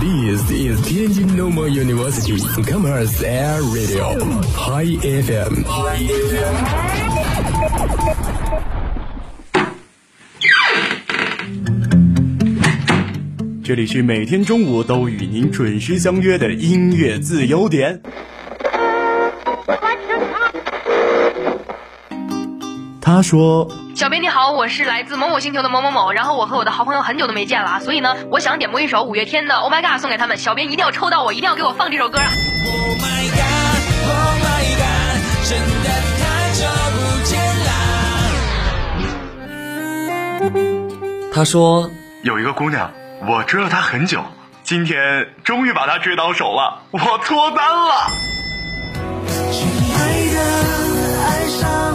This is Tianjin Normal University Commerce Air Radio High FM。这里是每天中午都与您准时相约的音乐自由点。他说小编你好，我是来自某某星球的某某某，然后我和我的好朋友很久都没见了啊，所以呢，我想点播一首五月天的《Oh My God》送给他们，小编一定要抽到我，一定要给我放这首歌啊！Oh my god, oh my god，真的太久不见啦！他说有一个姑娘，我追了她很久，今天终于把她追到手了，我脱单了。亲爱的，爱上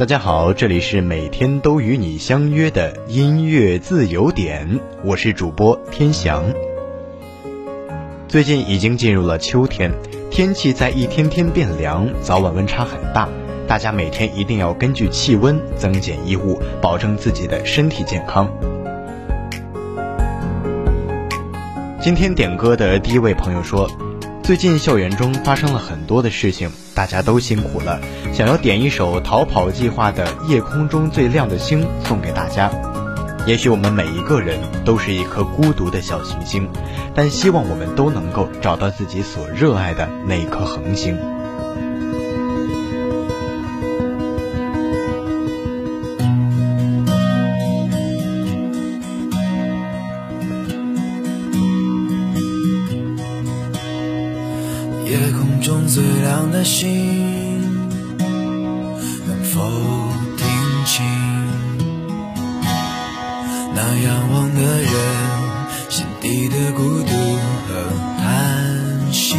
大家好，这里是每天都与你相约的音乐自由点，我是主播天翔。最近已经进入了秋天，天气在一天天变凉，早晚温差很大，大家每天一定要根据气温增减衣物，保证自己的身体健康。今天点歌的第一位朋友说，最近校园中发生了很多的事情，大家都辛苦了，想要点一首逃跑计划的《夜空中最亮的星》送给大家。也许我们每一个人都是一颗孤独的小行星，但希望我们都能够找到自己所热爱的那一颗恒星。的星，能否听清？那仰望的人心底的孤独和叹息？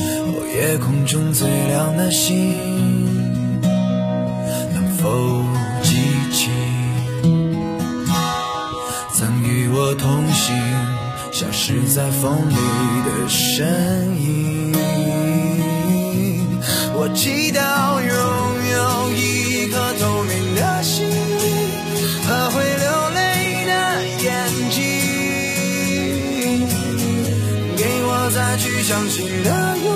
哦，夜空中最亮的星，能否消失在风里的身影。我祈祷拥有一颗透明的心灵和会流泪的眼睛，给我再去相信的勇气。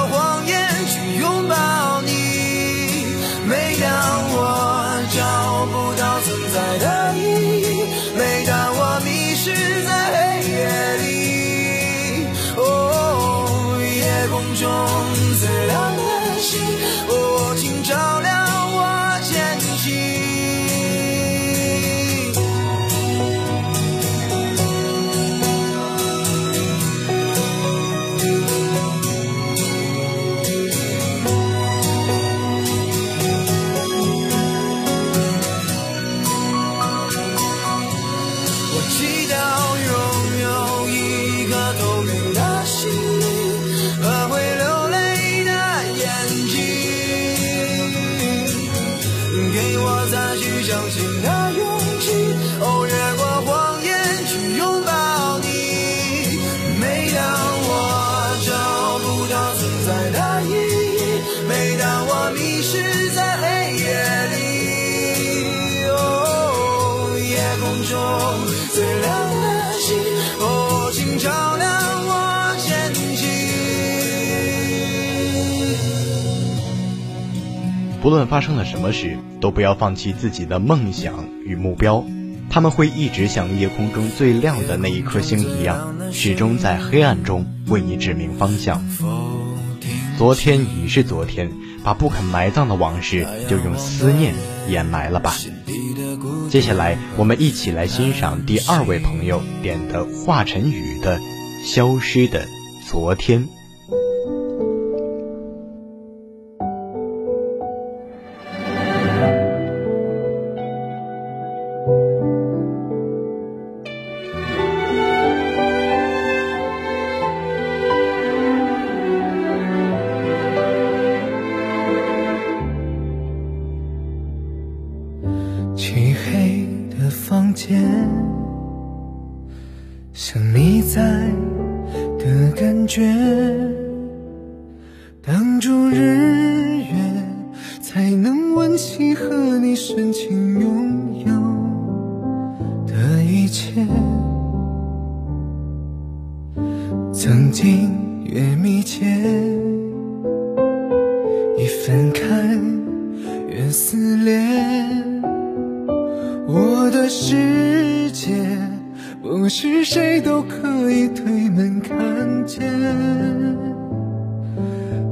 再去相信那永远。不论发生了什么事，都不要放弃自己的梦想与目标。他们会一直像夜空中最亮的那一颗星一样，始终在黑暗中为你指明方向。昨天已是昨天，把不肯埋葬的往事，就用思念掩埋了吧。接下来，我们一起来欣赏第二位朋友点的华晨宇的《消失的昨天》。间想你在的感觉，挡住日月，才能温习和你深情拥有的一切。曾经越密切，一分开越撕裂。世界不是谁都可以推门看见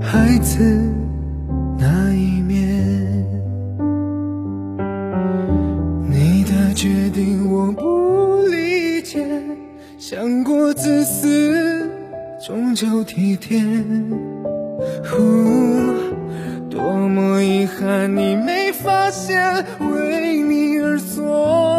孩子那一面。你的决定我不理解想过自私终究体贴。呜多么遗憾你没发现为你而做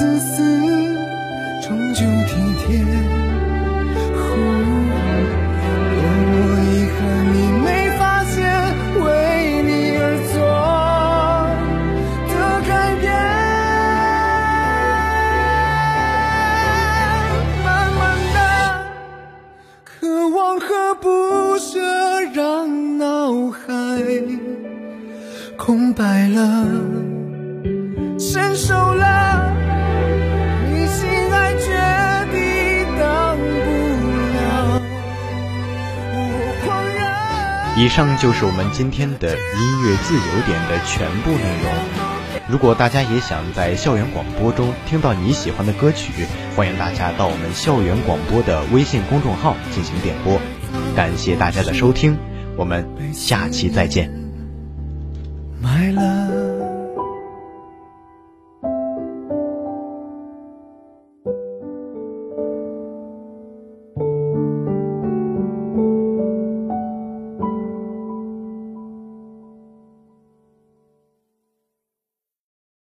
自私终究体贴，呜！多么遗憾，你没发现为你而做的改变。慢慢的，渴望和不舍让脑海空白了，伸手。以上就是我们今天的音乐自由点的全部内容。如果大家也想在校园广播中听到你喜欢的歌曲，欢迎大家到我们校园广播的微信公众号进行点播。感谢大家的收听，我们下期再见。买了